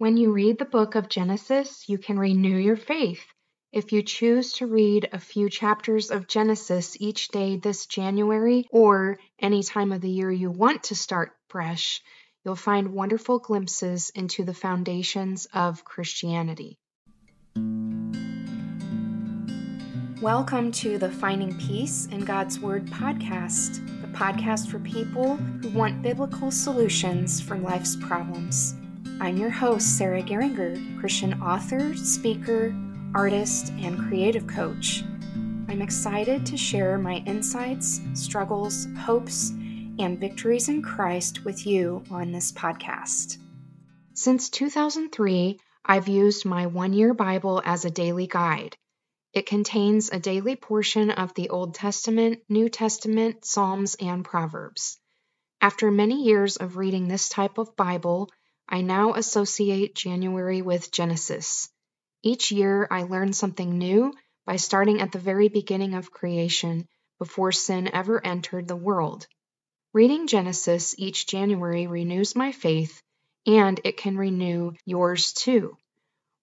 When you read the book of Genesis, you can renew your faith. If you choose to read a few chapters of Genesis each day this January or any time of the year you want to start fresh, you'll find wonderful glimpses into the foundations of Christianity. Welcome to the Finding Peace in God's Word podcast, the podcast for people who want biblical solutions for life's problems. I'm your host, Sarah Geringer, Christian author, speaker, artist, and creative coach. I'm excited to share my insights, struggles, hopes, and victories in Christ with you on this podcast. Since 2003, I've used my one year Bible as a daily guide. It contains a daily portion of the Old Testament, New Testament, Psalms, and Proverbs. After many years of reading this type of Bible, I now associate January with Genesis. Each year, I learn something new by starting at the very beginning of creation before sin ever entered the world. Reading Genesis each January renews my faith, and it can renew yours too.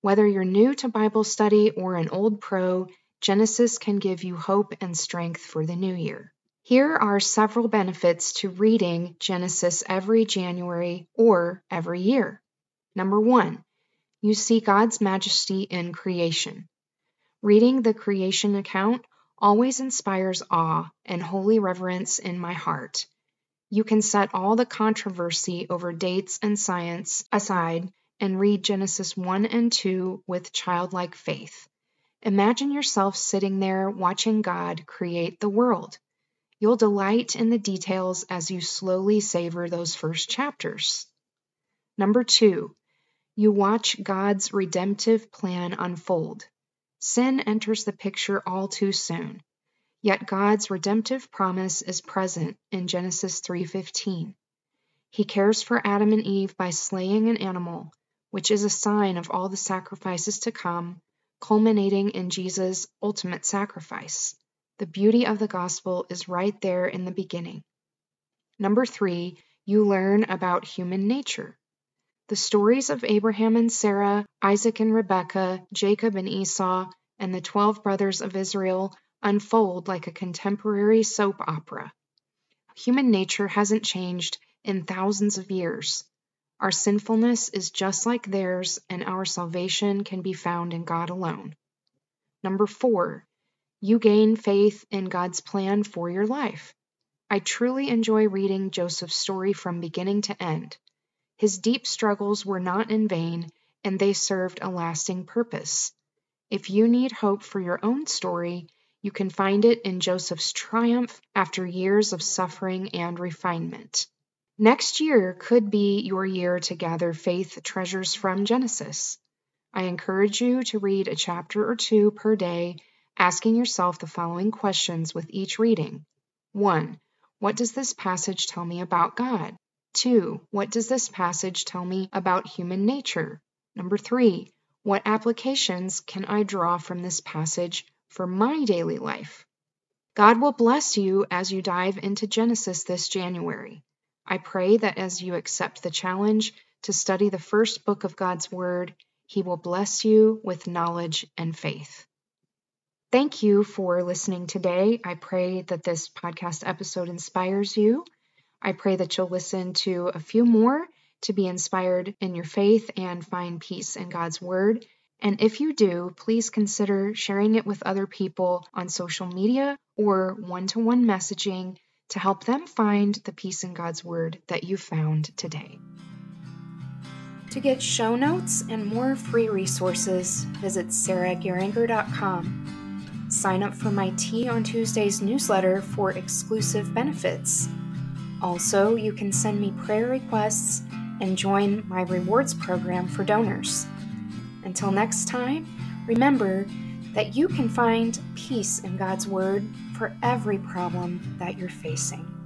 Whether you're new to Bible study or an old pro, Genesis can give you hope and strength for the new year. Here are several benefits to reading Genesis every January or every year. Number one, you see God's majesty in creation. Reading the creation account always inspires awe and holy reverence in my heart. You can set all the controversy over dates and science aside and read Genesis 1 and 2 with childlike faith. Imagine yourself sitting there watching God create the world. You'll delight in the details as you slowly savor those first chapters. Number two, you watch God's redemptive plan unfold. Sin enters the picture all too soon. Yet God's redemptive promise is present in Genesis 3:15. He cares for Adam and Eve by slaying an animal, which is a sign of all the sacrifices to come, culminating in Jesus' ultimate sacrifice. The beauty of the gospel is right there in the beginning. Number 3, you learn about human nature. The stories of Abraham and Sarah, Isaac and Rebekah, Jacob and Esau, and the 12 brothers of Israel unfold like a contemporary soap opera. Human nature hasn't changed in thousands of years. Our sinfulness is just like theirs, and our salvation can be found in God alone. Number four, you gain faith in God's plan for your life. I truly enjoy reading Joseph's story from beginning to end. His deep struggles were not in vain, and they served a lasting purpose. If you need hope for your own story, you can find it in Joseph's triumph after years of suffering and refinement. Next year could be your year to gather faith treasures from Genesis. I encourage you to read a chapter or two per day, asking yourself the following questions with each reading 1. What does this passage tell me about God? 2. What does this passage tell me about human nature? Number 3. What applications can I draw from this passage for my daily life? God will bless you as you dive into Genesis this January. I pray that as you accept the challenge to study the first book of God's Word, He will bless you with knowledge and faith. Thank you for listening today. I pray that this podcast episode inspires you. I pray that you'll listen to a few more to be inspired in your faith and find peace in God's Word. And if you do, please consider sharing it with other people on social media or one to one messaging to help them find the peace in God's Word that you found today. To get show notes and more free resources, visit sarahgeringer.com. Sign up for my Tea on Tuesdays newsletter for exclusive benefits. Also, you can send me prayer requests and join my rewards program for donors. Until next time, remember that you can find peace in God's Word for every problem that you're facing.